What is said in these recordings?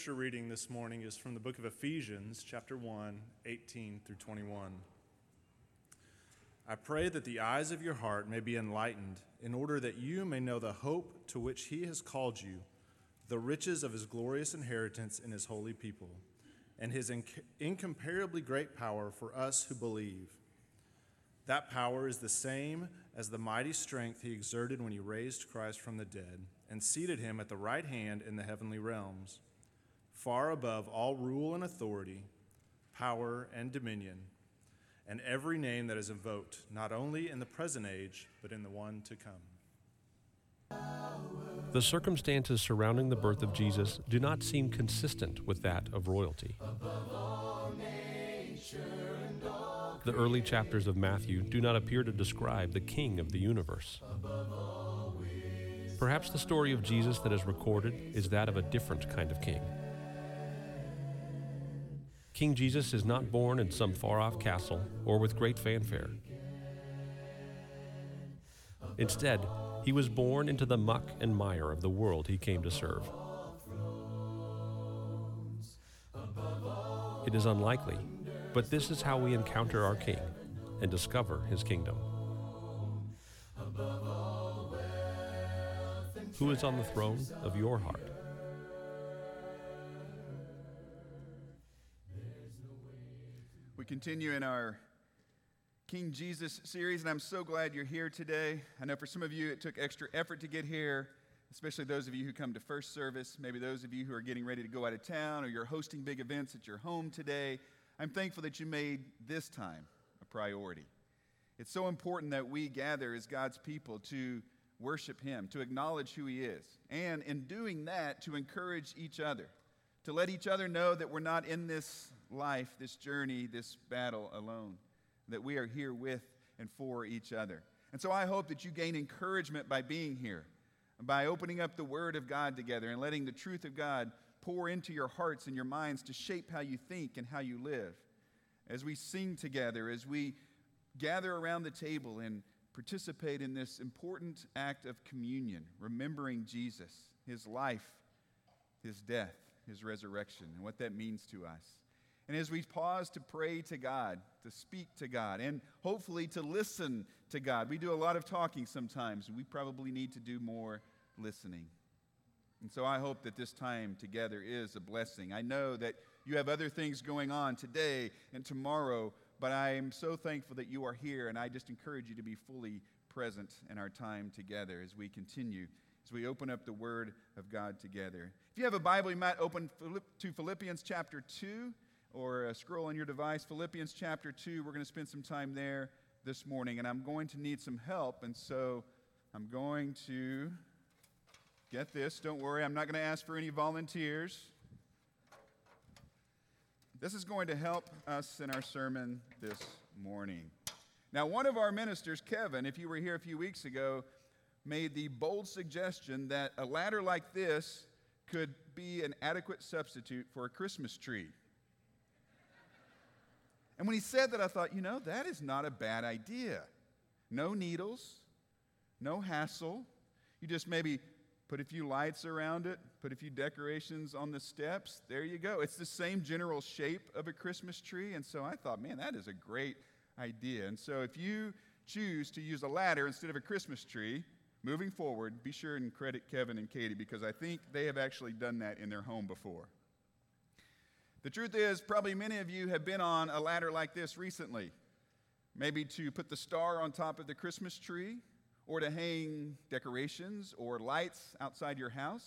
scripture reading this morning is from the book of Ephesians, chapter 1, 18 through 21. I pray that the eyes of your heart may be enlightened, in order that you may know the hope to which he has called you, the riches of his glorious inheritance in his holy people, and his inc- incomparably great power for us who believe. That power is the same as the mighty strength he exerted when he raised Christ from the dead and seated him at the right hand in the heavenly realms far above all rule and authority, power and dominion, and every name that is invoked, not only in the present age, but in the one to come. The circumstances surrounding the birth of Jesus do not seem consistent with that of royalty. The early chapters of Matthew do not appear to describe the king of the universe. Perhaps the story of Jesus that is recorded is that of a different kind of king. King Jesus is not born in some far off castle or with great fanfare. Instead, he was born into the muck and mire of the world he came to serve. It is unlikely, but this is how we encounter our King and discover his kingdom. Who is on the throne of your heart? Continue in our King Jesus series, and I'm so glad you're here today. I know for some of you it took extra effort to get here, especially those of you who come to first service, maybe those of you who are getting ready to go out of town or you're hosting big events at your home today. I'm thankful that you made this time a priority. It's so important that we gather as God's people to worship Him, to acknowledge who He is, and in doing that, to encourage each other, to let each other know that we're not in this life, this journey, this battle alone, that we are here with and for each other. And so I hope that you gain encouragement by being here, by opening up the Word of God together and letting the truth of God pour into your hearts and your minds to shape how you think and how you live. As we sing together, as we gather around the table and participate in this important act of communion, remembering Jesus, his life, his death, his resurrection, and what that means to us. And as we pause to pray to God, to speak to God, and hopefully to listen to God, we do a lot of talking sometimes, and we probably need to do more listening. And so I hope that this time together is a blessing. I know that you have other things going on today and tomorrow, but I am so thankful that you are here, and I just encourage you to be fully present in our time together as we continue, as we open up the Word of God together. If you have a Bible, you might open to Philippians chapter 2 or uh, scroll on your device, Philippians chapter 2. We're going to spend some time there this morning, and I'm going to need some help. And so I'm going to get this. Don't worry, I'm not going to ask for any volunteers. This is going to help us in our sermon this morning. Now, one of our ministers, Kevin, if you were here a few weeks ago, made the bold suggestion that a ladder like this could be an adequate substitute for a Christmas tree. And when he said that, I thought, you know, that is not a bad idea. No needles, no hassle. You just maybe put a few lights around it, put a few decorations on the steps. There you go. It's the same general shape of a Christmas tree. And so I thought, man, that is a great idea. And so if you choose to use a ladder instead of a Christmas tree, moving forward, be sure and credit Kevin and Katie because I think they have actually done that in their home before. The truth is, probably many of you have been on a ladder like this recently. Maybe to put the star on top of the Christmas tree, or to hang decorations or lights outside your house.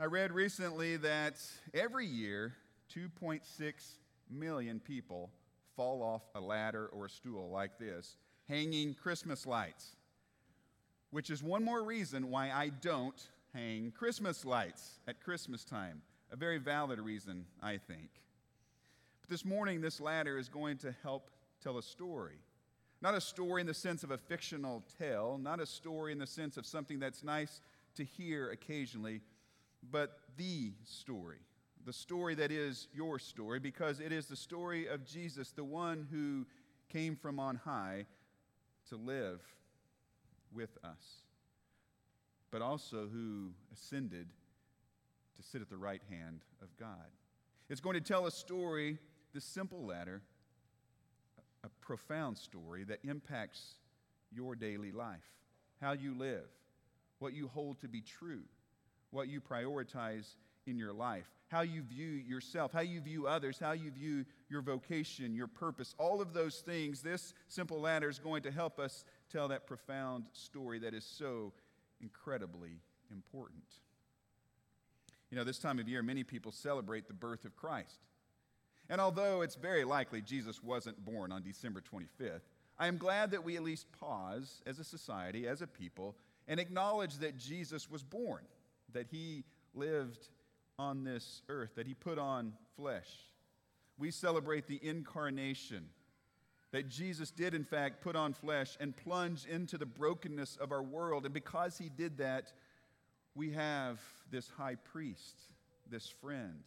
I read recently that every year, 2.6 million people fall off a ladder or a stool like this, hanging Christmas lights, which is one more reason why I don't hang Christmas lights at Christmas time. A very valid reason, I think. But this morning, this ladder is going to help tell a story. Not a story in the sense of a fictional tale, not a story in the sense of something that's nice to hear occasionally, but the story. The story that is your story, because it is the story of Jesus, the one who came from on high to live with us, but also who ascended to sit at the right hand of God. It's going to tell a story, this simple ladder, a profound story that impacts your daily life, how you live, what you hold to be true, what you prioritize in your life, how you view yourself, how you view others, how you view your vocation, your purpose, all of those things. This simple ladder is going to help us tell that profound story that is so incredibly important. You know, this time of year, many people celebrate the birth of Christ. And although it's very likely Jesus wasn't born on December 25th, I am glad that we at least pause as a society, as a people, and acknowledge that Jesus was born, that he lived on this earth, that he put on flesh. We celebrate the incarnation, that Jesus did, in fact, put on flesh and plunge into the brokenness of our world. And because he did that, we have this high priest, this friend,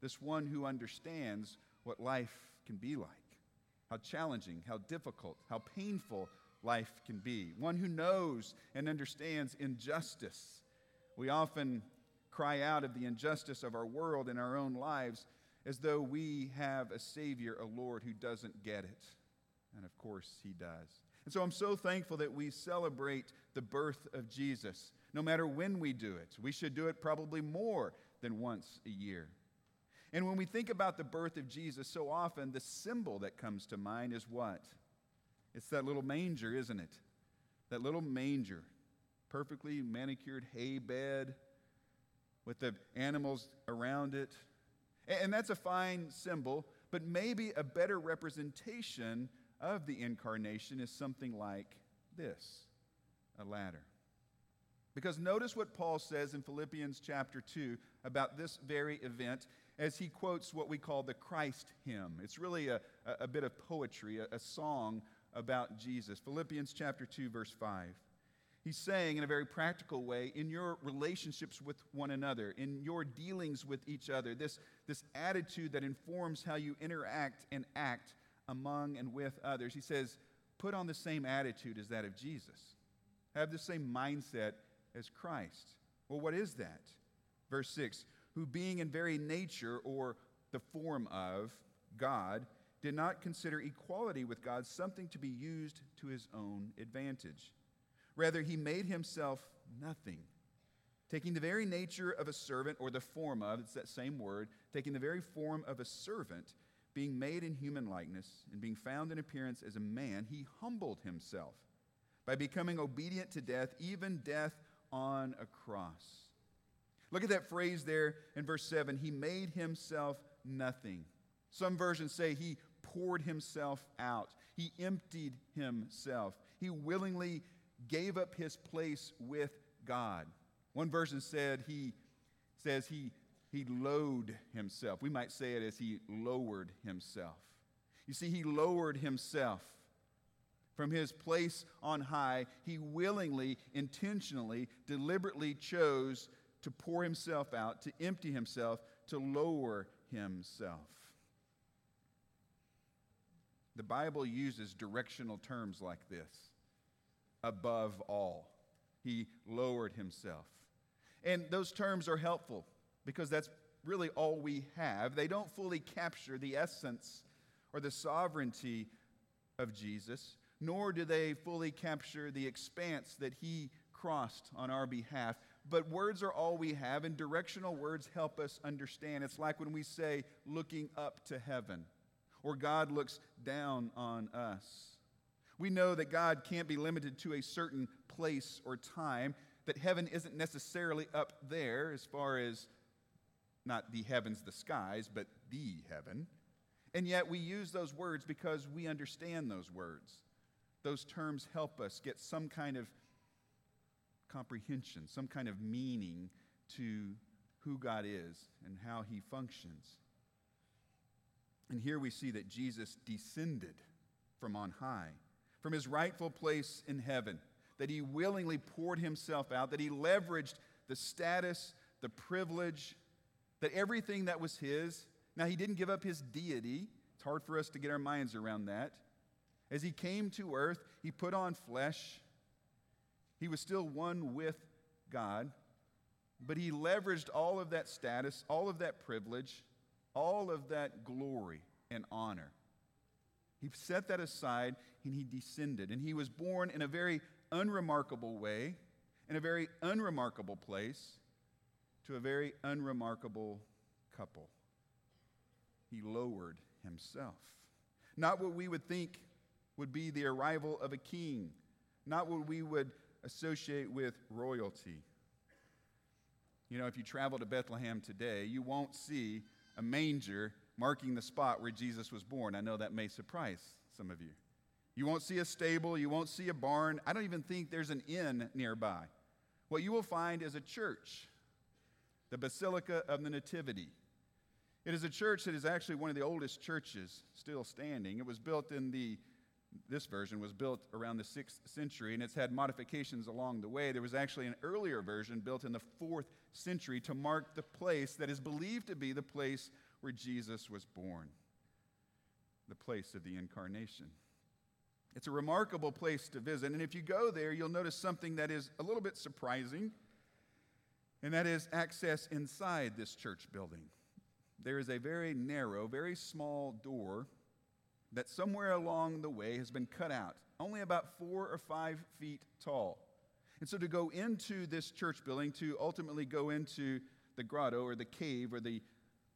this one who understands what life can be like, how challenging, how difficult, how painful life can be, one who knows and understands injustice. We often cry out of the injustice of our world and our own lives as though we have a Savior, a Lord who doesn't get it. And of course, He does. And so I'm so thankful that we celebrate the birth of Jesus, no matter when we do it. We should do it probably more than once a year. And when we think about the birth of Jesus, so often the symbol that comes to mind is what? It's that little manger, isn't it? That little manger, perfectly manicured hay bed with the animals around it. And that's a fine symbol, but maybe a better representation of the incarnation is something like this a ladder. Because notice what Paul says in Philippians chapter 2 about this very event as he quotes what we call the Christ hymn. It's really a, a, bit of poetry, a, a song about Jesus. Philippians chapter 2, verse 5. He's saying, in a very practical way, in your relationships with one another, in your dealings with each other, this, this attitude that informs how you interact and act among and with others, he says, put on the same attitude as that of Jesus. Have the same mindset as Christ. Well, what is that? Verse 6 Who being in very nature or the form of God, did not consider equality with God something to be used to his own advantage. Rather, he made himself nothing, taking the very nature of a servant, or the form of, it's that same word, taking the very form of a servant, being made in human likeness, and being found in appearance as a man, he humbled himself by becoming obedient to death, even death on a cross. Look at that phrase there in verse 7 He made himself nothing. Some versions say he poured himself out, he emptied himself. He willingly gave up his place with God. One version said he says he, he lowered himself. We might say it as he lowered himself. You see, he lowered himself from his place on high. He willingly, intentionally, deliberately chose to pour himself out, to empty himself, to lower himself. The Bible uses directional terms like this above all. He lowered himself. And those terms are helpful because that's really all we have. They don't fully capture the essence or the sovereignty of Jesus, nor do they fully capture the expanse that he crossed on our behalf. But words are all we have, and directional words help us understand. It's like when we say, looking up to heaven, or God looks down on us. We know that God can't be limited to a certain place or time, that heaven isn't necessarily up there as far as not the heavens, the skies, but the heaven. And yet we use those words because we understand those words. Those terms help us get some kind of comprehension, some kind of meaning to who God is and how he functions. And here we see that Jesus descended from on high, from his rightful place in heaven, that he willingly poured himself out, that he leveraged the status, the privilege, that everything that was his. Now, he didn't give up his deity. It's hard for us to get our minds around that. As he came to earth, he put on flesh. He was still one with God, But he leveraged all of that status, all of that privilege, all of that glory and honor. He set that aside and he descended. And he was born in a very unremarkable way, in a very unremarkable place, to a very unremarkable couple. He lowered himself. Not what we would think would be the arrival of a king, not what we would associate with royalty. You know, if you travel to Bethlehem today, you won't see a manger marking the spot where Jesus was born. I know that may surprise some of you. You won't see a stable, you won't see a barn. I don't even think there's an inn nearby. What you will find is a church, the Basilica of the Nativity. It is a church that is actually one of the oldest churches still standing. It was built in the, this version was built around the 6th century, and it's had modifications along the way. There was actually an earlier version built in the 4th century to mark the place that is believed to be the place where Jesus was born, the place of the incarnation. It's a remarkable place to visit, and if you go there, you'll notice something that is a little bit surprising, and that is access inside this church building there is a very narrow, very small door that somewhere along the way has been cut out, only about four or five feet tall. And so to go into this church building, to ultimately go into the grotto or the cave or the,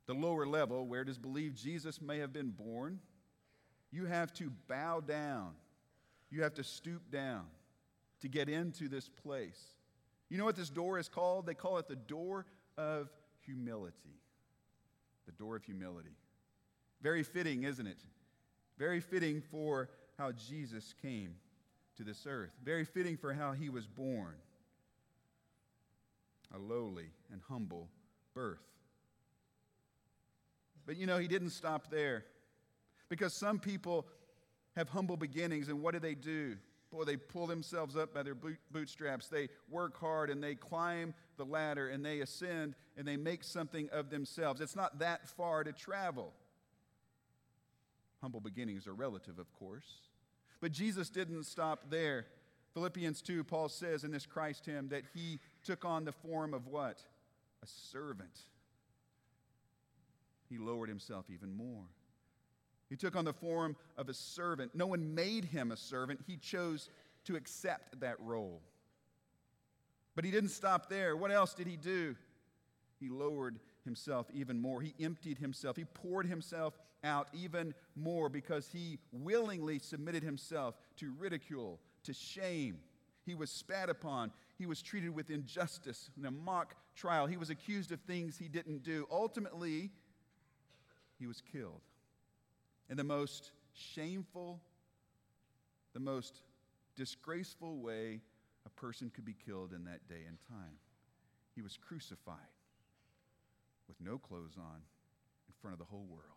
the lower level where it is believed Jesus may have been born, you have to bow down. You have to stoop down to get into this place. You know what this door is called? They call it the door of humility the door of humility. Very fitting, isn't it? Very fitting for how Jesus came to this earth. Very fitting for how he was born. A lowly and humble birth. But you know, he didn't stop there. Because some people have humble beginnings, and what do they do? Boy, they pull themselves up by their bootstraps. They work hard and they climb the ladder and they ascend and they make something of themselves. It's not that far to travel. Humble beginnings are relative, of course. But Jesus didn't stop there. Philippians 2, Paul says in this Christ hymn that he took on the form of what? A servant. He lowered himself even more. He took on the form of a servant. No one made him a servant, he chose to accept that role. But he didn't stop there. What else did he do? He lowered himself even more. He emptied himself. He poured himself out even more because he willingly submitted himself to ridicule, to shame. He was spat upon. He was treated with injustice in a mock trial. He was accused of things he didn't do. Ultimately, he was killed in the most shameful, the most disgraceful way a person could be killed in that day and time. He was crucified with no clothes on in front of the whole world.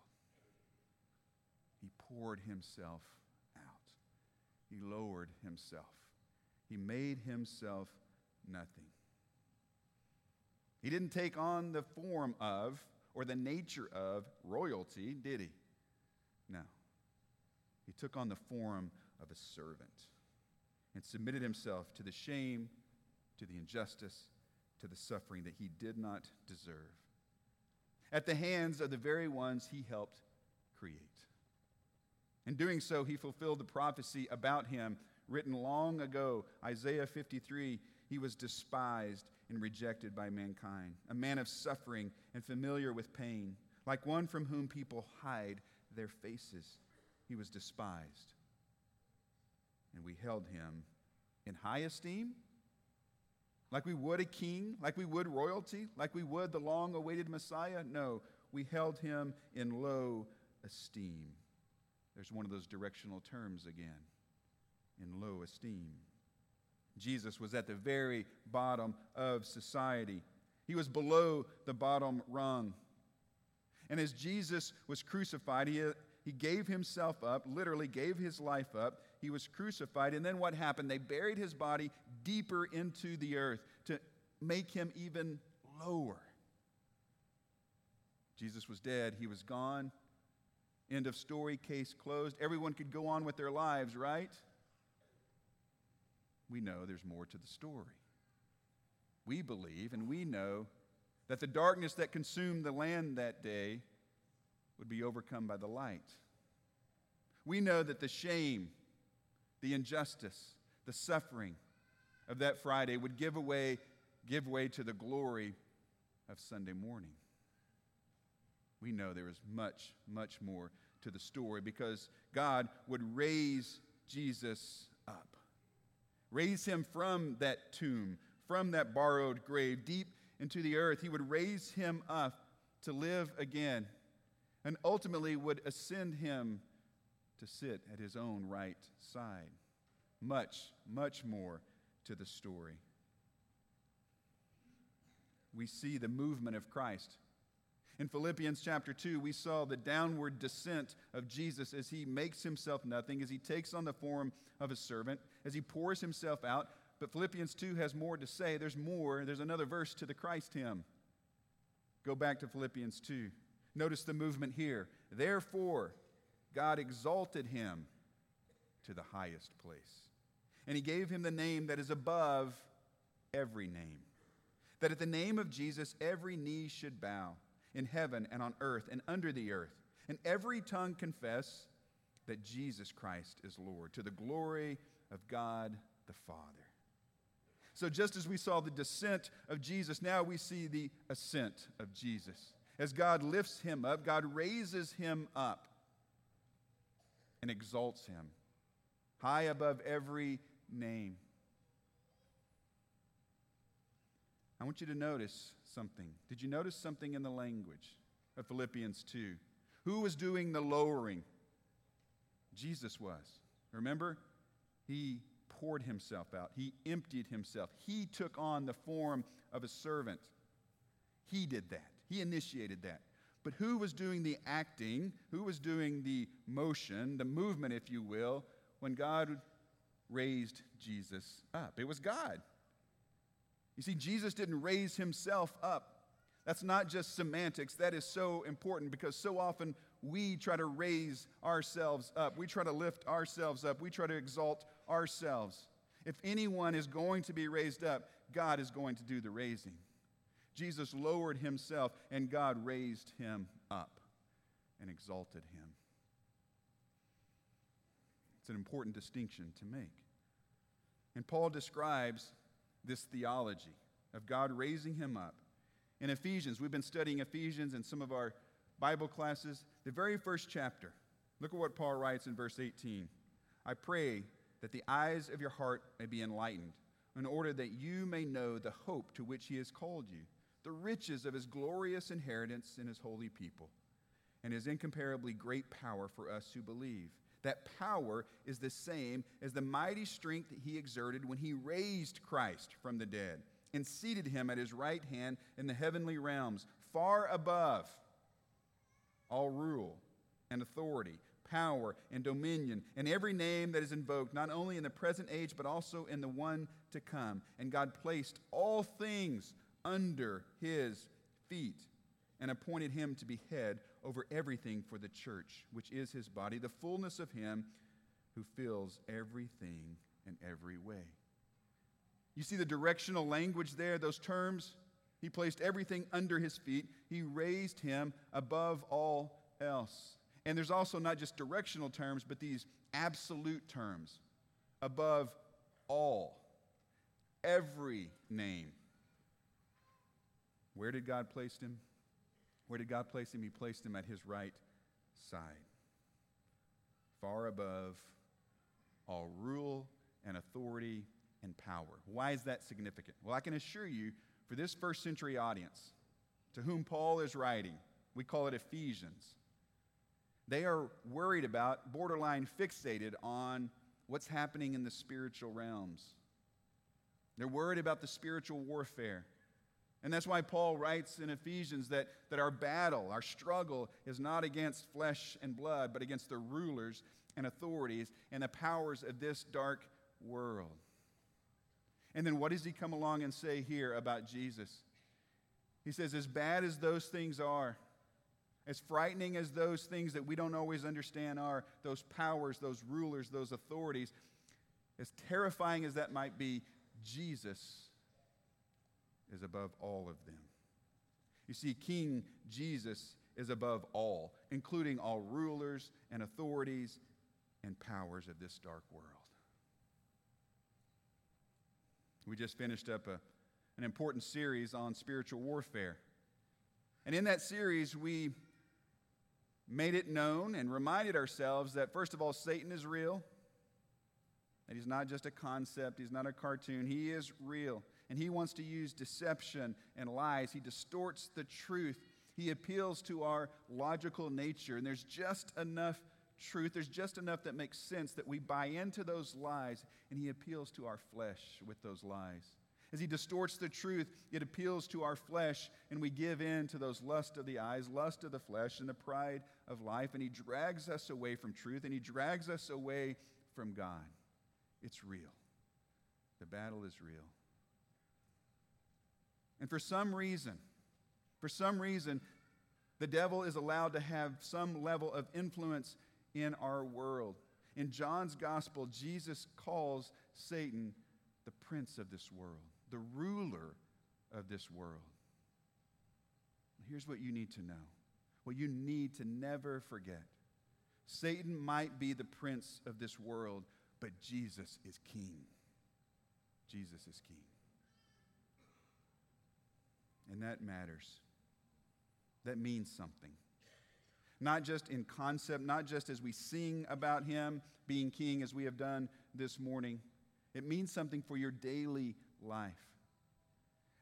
He poured himself out. He lowered himself. He made himself nothing. He didn't take on the form of or the nature of royalty, did he? No. He took on the form of a servant and submitted himself to the shame, to the injustice, to the suffering that he did not deserve at the hands of the very ones he helped create. In doing so, he fulfilled the prophecy about him written long ago, Isaiah 53. He was despised and rejected by mankind, a man of suffering and familiar with pain, like one from whom people hide their faces. He was despised. And we held him in high esteem, like we would a king, like we would royalty, like we would the long awaited Messiah. No, we held him in low esteem. There's one of those directional terms again in low esteem. Jesus was at the very bottom of society. He was below the bottom rung. And as Jesus was crucified, he, uh, he gave himself up, literally gave his life up. He was crucified. And then what happened? They buried his body deeper into the earth to make him even lower. Jesus was dead. He was gone. End of story, case closed. Everyone could go on with their lives, right? We know there's more to the story. we believe and we know that the darkness that consumed the land that day would be overcome by the light. We know that the shame, the injustice, the suffering of that Friday would give away, give way to the glory of Sunday morning. We know there is much, much more to the story because God would raise Jesus up, raise him from that tomb, from that borrowed grave, deep into the earth. He would raise him up to live again and ultimately would ascend him to sit at his own right side. Much, much more to the story. We see the movement of Christ. In Philippians chapter 2, we saw the downward descent of Jesus as he makes himself nothing, as he takes on the form of a servant, as he pours himself out. But Philippians 2 has more to say. There's more. There's another verse to the Christ hymn. Go back to Philippians 2. Notice the movement here. Therefore, God exalted him to the highest place. And he gave him the name that is above every name. That at the name of Jesus, every knee should bow in heaven and on earth and under the earth, and every tongue confess that Jesus Christ is Lord, to the glory of God the Father. So, just as we saw the descent of Jesus, now we see the ascent of Jesus. As God lifts him up, God raises him up and exalts him high above every name. I want you to notice something. Did you notice something in the language of Philippians 2? Who was doing the lowering? Jesus was. Remember? He poured himself out, he emptied himself, he took on the form of a servant. He did that, he initiated that. But who was doing the acting? Who was doing the motion, the movement, if you will, when God raised Jesus up? It was God. You see, Jesus didn't raise himself up. That's not just semantics. That is so important because so often we try to raise ourselves up. We try to lift ourselves up. We try to exalt ourselves. If anyone is going to be raised up, God is going to do the raising. Jesus lowered himself, and God raised him up and exalted him. It's an important distinction to make. And Paul describes this theology of God raising him up. In Ephesians, we've been studying Ephesians in some of our Bible classes. The very first chapter, look at what Paul writes in verse 18. I pray that the eyes of your heart may be enlightened, in order that you may know the hope to which he has called you, the riches of his glorious inheritance in his holy people, and his incomparably great power for us who believe that power is the same as the mighty strength that he exerted when he raised Christ from the dead and seated him at his right hand in the heavenly realms, far above all rule and authority, power and dominion, and every name that is invoked, not only in the present age, but also in the one to come. And God placed all things under his feet and appointed him to be head over everything for the church, which is his body, the fullness of him who fills everything in every way. You see the directional language there, those terms? He placed everything under his feet. He raised him above all else. And there's also not just directional terms, but these absolute terms above all, every name. Where did God place him? Where did God place him? He placed him at his right side, far above all rule and authority and power. Why is that significant? Well, I can assure you, for this first century audience to whom Paul is writing, we call it Ephesians, they are worried about, borderline fixated on what's happening in the spiritual realms. They're worried about the spiritual warfare. And that's why Paul writes in Ephesians that, that our battle, our struggle, is not against flesh and blood, but against the rulers and authorities and the powers of this dark world. And then what does he come along and say here about Jesus? He says, as bad as those things are, as frightening as those things that we don't always understand are, those powers, those rulers, those authorities, as terrifying as that might be, Jesus is above all of them. You see, King Jesus is above all, including all rulers and authorities and powers of this dark world. We just finished up a, an important series on spiritual warfare. And in that series, we made it known and reminded ourselves that, first of all, Satan is real, that he's not just a concept, he's not a cartoon, he is real. And he wants to use deception and lies. He distorts the truth. He appeals to our logical nature. And there's just enough truth, there's just enough that makes sense that we buy into those lies. And he appeals to our flesh with those lies. As he distorts the truth, it appeals to our flesh, and we give in to those lust of the eyes, lust of the flesh, and the pride of life. And he drags us away from truth, and he drags us away from God. It's real. The battle is real. And for some reason, for some reason, the devil is allowed to have some level of influence in our world. In John's gospel, Jesus calls Satan the prince of this world the ruler of this world. Here's what you need to know what you need to never forget Satan might be the prince of this world, but Jesus is king. Jesus is king. And that matters. That means something. Not just in concept, not just as we sing about him being king as we have done this morning. It means something for your daily life.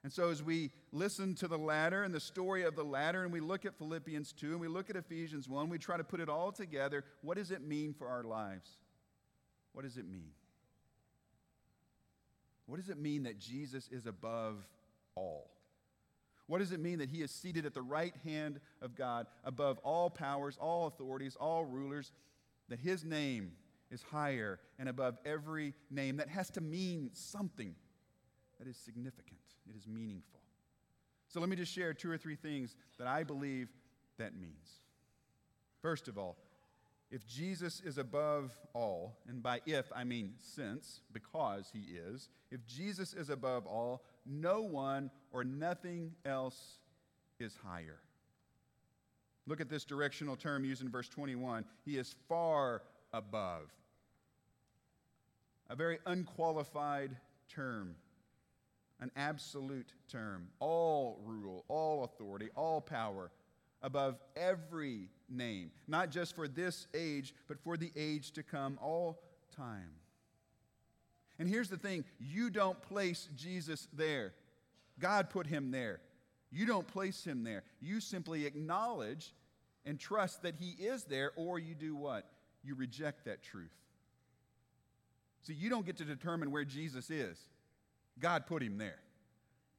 And so, as we listen to the ladder and the story of the ladder, and we look at Philippians 2 and we look at Ephesians 1, we try to put it all together. What does it mean for our lives? What does it mean? What does it mean that Jesus is above all? What does it mean that he is seated at the right hand of God above all powers, all authorities, all rulers, that his name is higher and above every name? That has to mean something that is significant, it is meaningful. So let me just share two or three things that I believe that means. First of all, if Jesus is above all, and by if I mean since, because he is, if Jesus is above all, no one or nothing else is higher. Look at this directional term used in verse 21. He is far above. A very unqualified term an absolute term. All rule, all authority, all power above every name, not just for this age, but for the age to come, all time. And here's the thing you don't place Jesus there, God put him there. You don't place him there. You simply acknowledge and trust that he is there, or you do what? You reject that truth. So you don't get to determine where Jesus is. God put him there.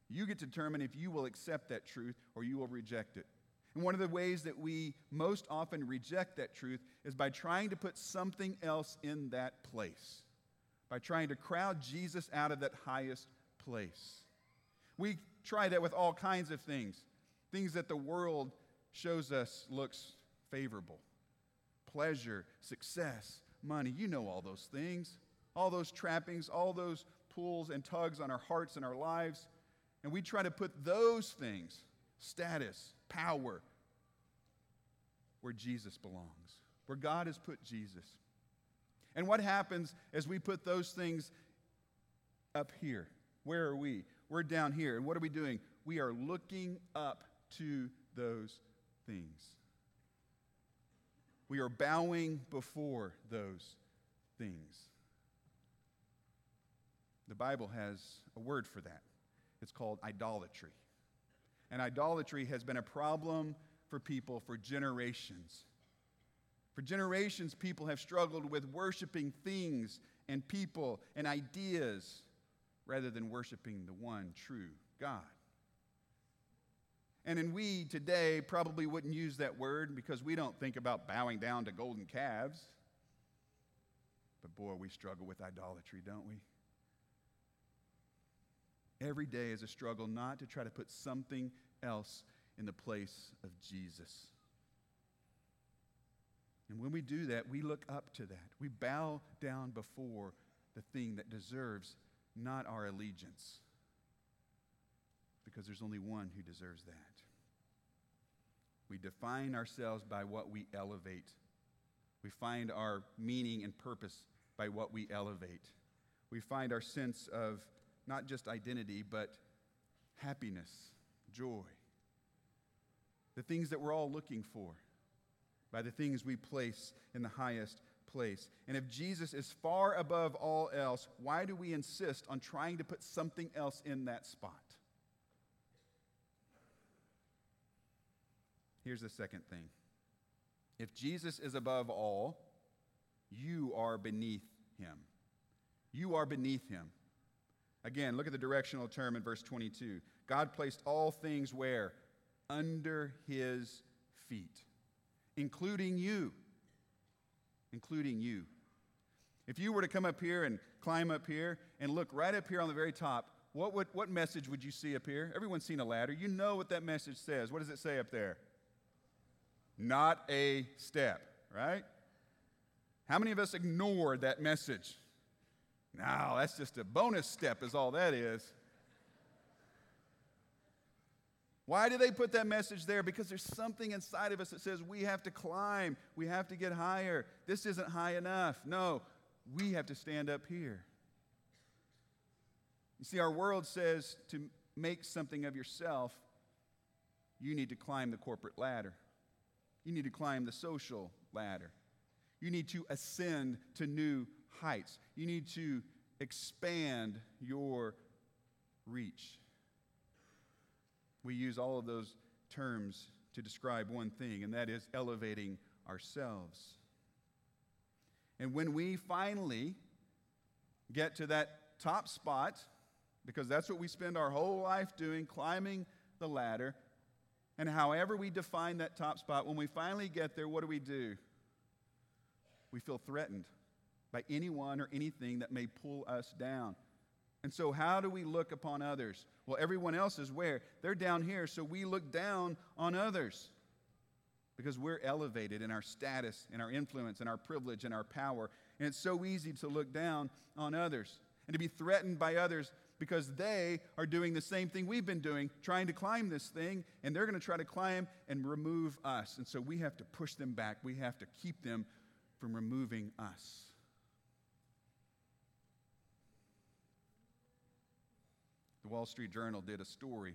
You get to determine if you will accept that truth or you will reject it. And one of the ways that we most often reject that truth is by trying to put something else in that place, by trying to crowd Jesus out of that highest place. We try that with all kinds of things, things that the world shows us looks favorable pleasure, success, money. You know all those things, all those trappings, all those pulls and tugs on our hearts and our lives. And we try to put those things, status, power, where Jesus belongs, where God has put Jesus. And what happens as we put those things up here? Where are we? We're down here. And what are we doing? We are looking up to those things. We are bowing before those things. The Bible has a word for that. It's called idolatry. And idolatry has been a problem for people for generations. For generations, people have struggled with worshiping things and people and ideas rather than worshiping the one true God. And then we today probably wouldn't use that word because we don't think about bowing down to golden calves. But boy, we struggle with idolatry, don't we? Every day is a struggle not to try to put something else in the place of Jesus. And when we do that, we look up to that. We bow down before the thing that deserves not our allegiance, because there's only one who deserves that. We define ourselves by what we elevate. We find our meaning and purpose by what we elevate. We find our sense of not just identity, but happiness, joy. The things that we're all looking for by the things we place in the highest place. And if Jesus is far above all else, why do we insist on trying to put something else in that spot? Here's the second thing if Jesus is above all, you are beneath him. You are beneath him. Again, look at the directional term in verse 22. God placed all things where? Under his feet, including you. Including you. If you were to come up here and climb up here and look right up here on the very top, what, would, what message would you see up here? Everyone's seen a ladder. You know what that message says. What does it say up there? Not a step, right? How many of us ignored that message? No, that's just a bonus step, is all that is. Why do they put that message there? Because there's something inside of us that says we have to climb, we have to get higher. This isn't high enough. No, we have to stand up here. You see, our world says to make something of yourself, you need to climb the corporate ladder, you need to climb the social ladder, you need to ascend to new heights, you need to expand your reach. We use all of those terms to describe one thing, and that is elevating ourselves. And when we finally get to that top spot, because that's what we spend our whole life doing, climbing the ladder, and however we define that top spot, when we finally get there, what do we do? We feel threatened by anyone or anything that may pull us down. And so, how do we look upon others? Well, everyone else is where? They're down here, so we look down on others because we're elevated in our status, in our influence, in our privilege, in our power. And it's so easy to look down on others and to be threatened by others because they are doing the same thing we've been doing, trying to climb this thing, and they're going to try to climb and remove us. And so we have to push them back. We have to keep them from removing us. The Wall Street Journal did a story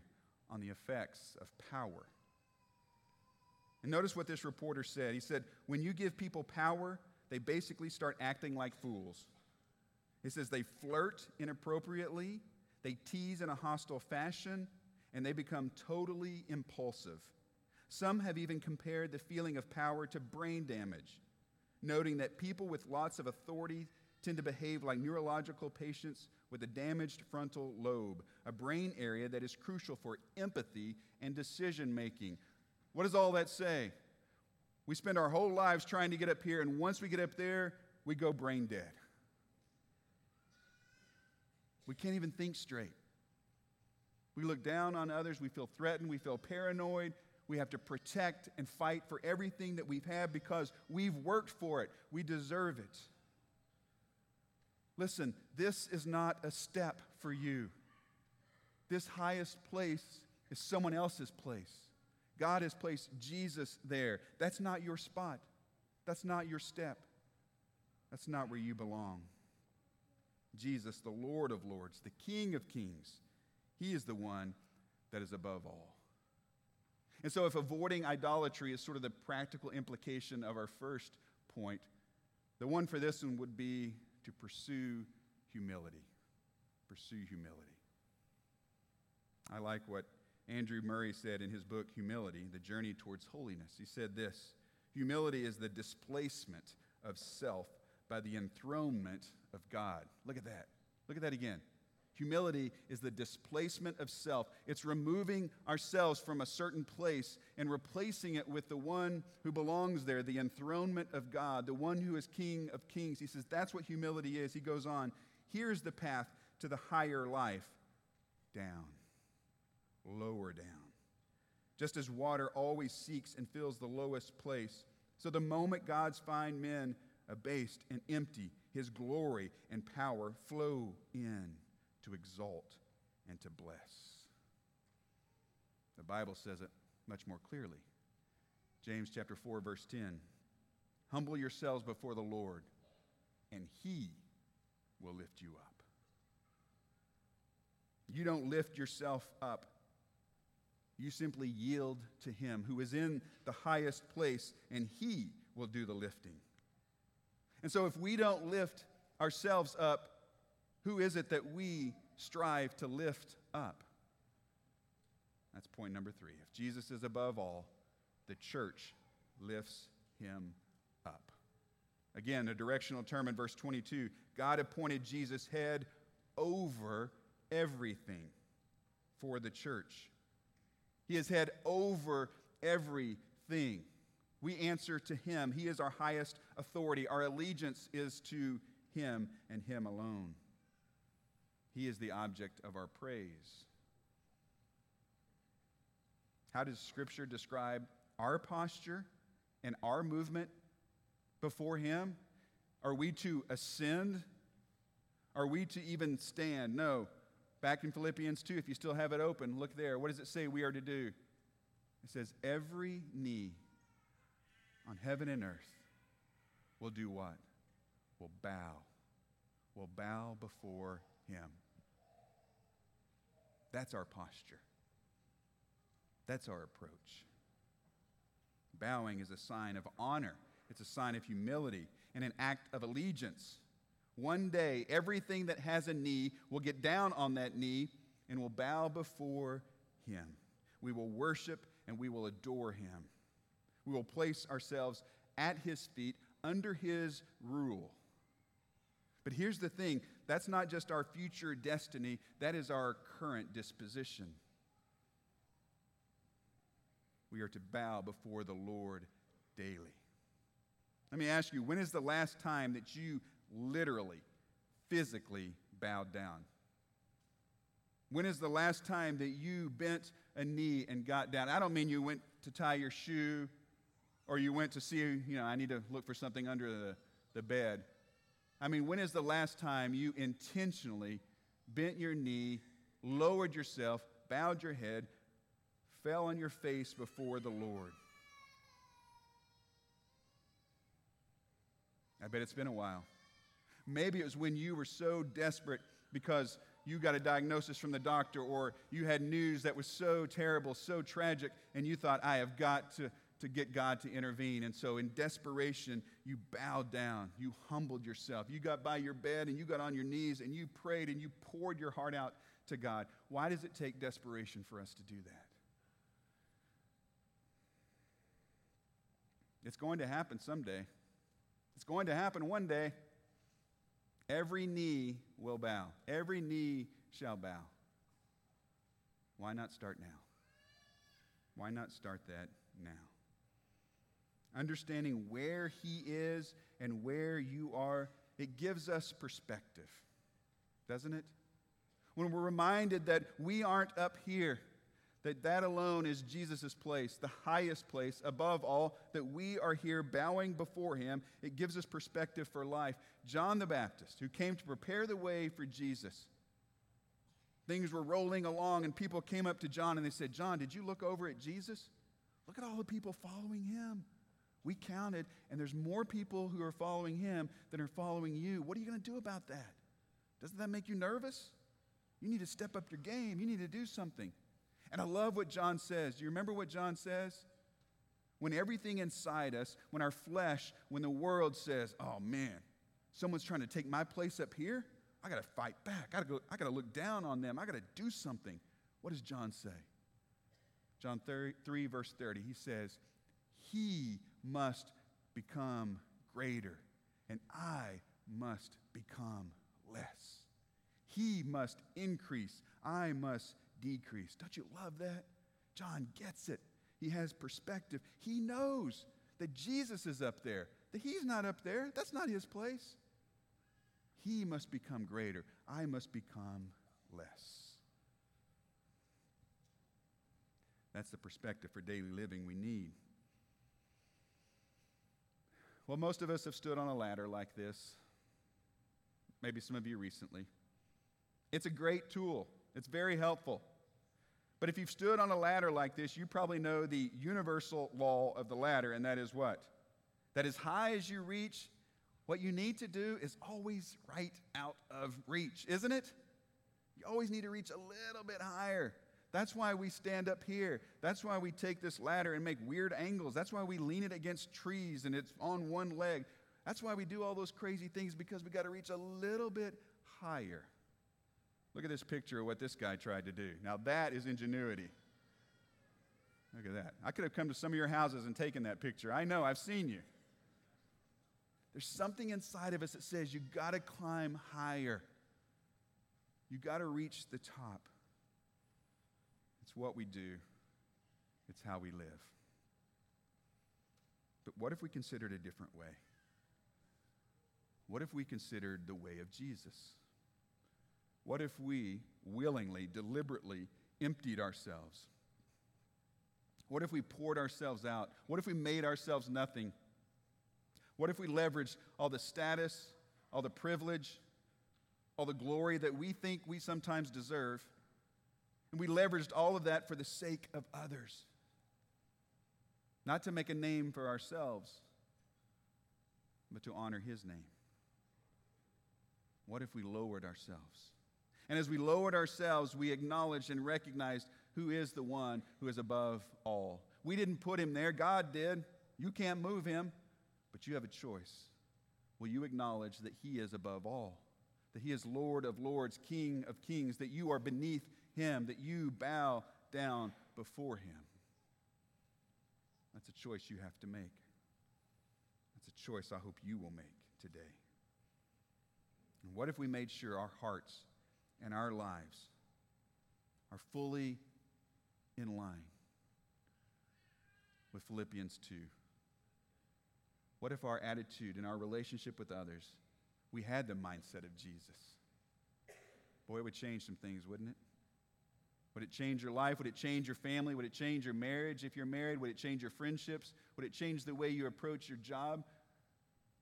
on the effects of power. And notice what this reporter said. He said, When you give people power, they basically start acting like fools. He says they flirt inappropriately, they tease in a hostile fashion, and they become totally impulsive. Some have even compared the feeling of power to brain damage, noting that people with lots of authority tend to behave like neurological patients with a damaged frontal lobe, a brain area that is crucial for empathy and decision making. What does all that say? We spend our whole lives trying to get up here, and once we get up there, we go brain dead. We can't even think straight. We look down on others, we feel threatened, we feel paranoid. We have to protect and fight for everything that we've had because we've worked for it. We deserve it. Listen, this is not a step for you. This highest place is someone else's place. God has placed Jesus there. That's not your spot. That's not your step. That's not where you belong. Jesus, the Lord of Lords, the King of Kings, He is the one that is above all. And so, if avoiding idolatry is sort of the practical implication of our first point, the one for this one would be to pursue humility. Pursue humility. I like what Andrew Murray said in his book, Humility The Journey Towards Holiness. He said this Humility is the displacement of self by the enthronement of God. Look at that. Look at that again. Humility is the displacement of self. It's removing ourselves from a certain place and replacing it with the one who belongs there, the enthronement of God, the one who is King of kings. He says that's what humility is. He goes on, here's the path to the higher life down, lower down. Just as water always seeks and fills the lowest place, so the moment God's fine men abased and empty, his glory and power flow in to exalt and to bless. The Bible says it much more clearly. James chapter 4 verse 10. Humble yourselves before the Lord, and he will lift you up. You don't lift yourself up. You simply yield to him who is in the highest place, and he will do the lifting. And so, if we don't lift ourselves up, who is it that we strive to lift up? That's point number three. If Jesus is above all, the church lifts him up. Again, a directional term in verse 22 God appointed Jesus head over everything for the church. He is head over everything. We answer to him. He is our highest authority. Our allegiance is to him and him alone. He is the object of our praise. How does Scripture describe our posture and our movement before Him? Are we to ascend? Are we to even stand? No. Back in Philippians 2, if you still have it open, look there. What does it say we are to do? It says, Every knee on heaven and earth will do what? Will bow. Will bow before Him. That's our posture. That's our approach. Bowing is a sign of honor, it's a sign of humility and an act of allegiance. One day, everything that has a knee will get down on that knee and will bow before him. We will worship and we will adore him. We will place ourselves at his feet under his rule. But here's the thing that's not just our future destiny, that is our current disposition we are to bow before the Lord daily. Let me ask you, when is the last time that you literally, physically bowed down? When is the last time that you bent a knee and got down? I don't mean you went to tie your shoe or you went to see, you know, I need to look for something under the, the bed. I mean, when is the last time you intentionally bent your knee, lowered yourself, bowed your head, fell on your face before the Lord. I bet it's been a while. Maybe it was when you were so desperate because you got a diagnosis from the doctor or you had news that was so terrible, so tragic, and you thought, I have got to, to get God to intervene. And so, in desperation, you bowed down, you humbled yourself. You got by your bed and you got on your knees and you prayed and you poured your heart out to God. Why does it take desperation for us to do that? It's going to happen someday. It's going to happen one day. Every knee will bow, every knee shall bow. Why not start now? Why not start that now? Understanding where He is and where you are, it gives us perspective, doesn't it? When we're reminded that we aren't up here, that that alone is Jesus' place, the highest place above all, that we are here bowing before him. It gives us perspective for life. John the Baptist, who came to prepare the way for Jesus, things were rolling along, and people came up to John and they said, John, did you look over at Jesus? Look at all the people following him. We counted, and there's more people who are following him than are following you. What are you going to do about that? Doesn't that make you nervous? You need to step up your game. You need to do something. And I love what John says. Do you remember what John says? When everything inside us, when our flesh, when the world says, oh man, someone's trying to take my place up here, I got to fight back. I got to go, to look down on them. I got to do something. What does John say? John 3, 3, verse 30, he says, He must become greater, and I must become less. He must increase, I must decrease. Don't you love that? John gets it. He has perspective. He knows that Jesus is up there, that he's not up there. That's not his place. He must become greater. I must become less. That's the perspective for daily living we need. Well, most of us have stood on a ladder like this. Maybe some of you recently. It's a great tool, it's very helpful. But if you've stood on a ladder like this, you probably know the universal law of the ladder, and that is what? That as high as you reach, what you need to do is always right out of reach, isn't it? You always need to reach a little bit higher. That's why we stand up here. That's why we take this ladder and make weird angles. That's why we lean it against trees and it's on one leg. That's why we do all those crazy things because we got to reach a little bit higher. Look at this picture of what this guy tried to do. Now, that is ingenuity. Look at that. I could have come to some of your houses and taken that picture. I know, I've seen you. There's something inside of us that says you got to climb higher. You got to reach the top. It's what we do, it's how we live. But what if we considered a different way? What if we considered the way of Jesus? What if we willingly, deliberately emptied ourselves? What if we poured ourselves out? What if we made ourselves nothing? What if we leveraged all the status, all the privilege, all the glory that we think we sometimes deserve, and we leveraged all of that for the sake of others? Not to make a name for ourselves, but to honor His name. What if we lowered ourselves? And as we lowered ourselves, we acknowledged and recognized who is the one who is above all. We didn't put him there, God did. You can't move him, but you have a choice. Will you acknowledge that he is above all? That he is Lord of lords, King of kings, that you are beneath him, that you bow down before him? That's a choice you have to make. That's a choice I hope you will make today. And what if we made sure our hearts and our lives are fully in line with Philippians 2? What if our attitude and our relationship with others, we had the mindset of Jesus? Boy, it would change some things, wouldn't it? Would it change your life? Would it change your family? Would it change your marriage if you're married? Would it change your friendships? Would it change the way you approach your job?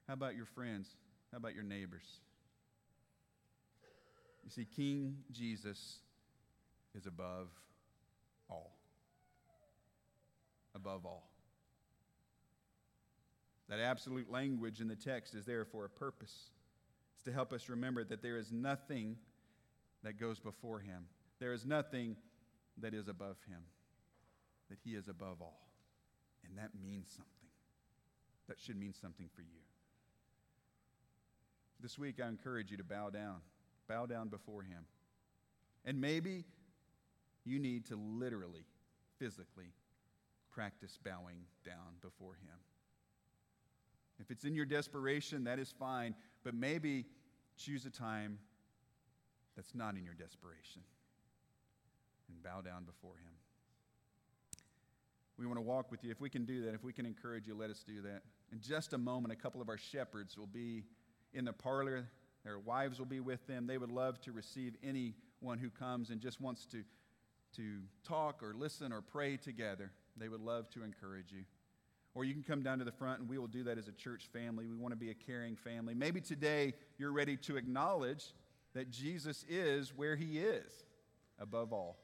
How about your friends? How about your neighbors? You see, King Jesus is above all. Above all. That absolute language in the text is there for a purpose. It's to help us remember that there is nothing that goes before him, there is nothing that is above him, that he is above all. And that means something. That should mean something for you. This week, I encourage you to bow down bow down before Him. And maybe you need to literally, physically practice bowing down before Him. If it's in your desperation, that is fine, but maybe choose a time that's not in your desperation and bow down before Him. We want to walk with you. If we can do that, if we can encourage you, let us do that. In just a moment, a couple of our shepherds will be in the parlor their wives will be with them. They would love to receive anyone who comes and just wants to, to talk or listen or pray together. They would love to encourage you. Or you can come down to the front and we will do that as a church family. We want to be a caring family. Maybe today you're ready to acknowledge that Jesus is where he is above all.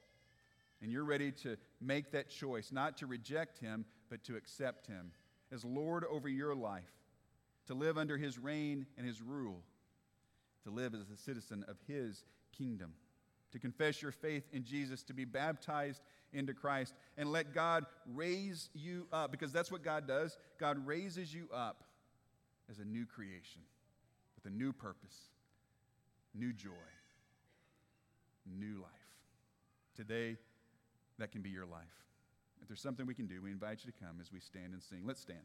And you're ready to make that choice, not to reject him, but to accept him as Lord over your life, to live under his reign and his rule to live as a citizen of his kingdom, to confess your faith in Jesus, to be baptized into Christ, and let God raise you up, because that's what God does. God raises you up as a new creation with a new purpose, new joy, new life. Today, that can be your life. If there's something we can do, we invite you to come as we stand and sing. Let's stand.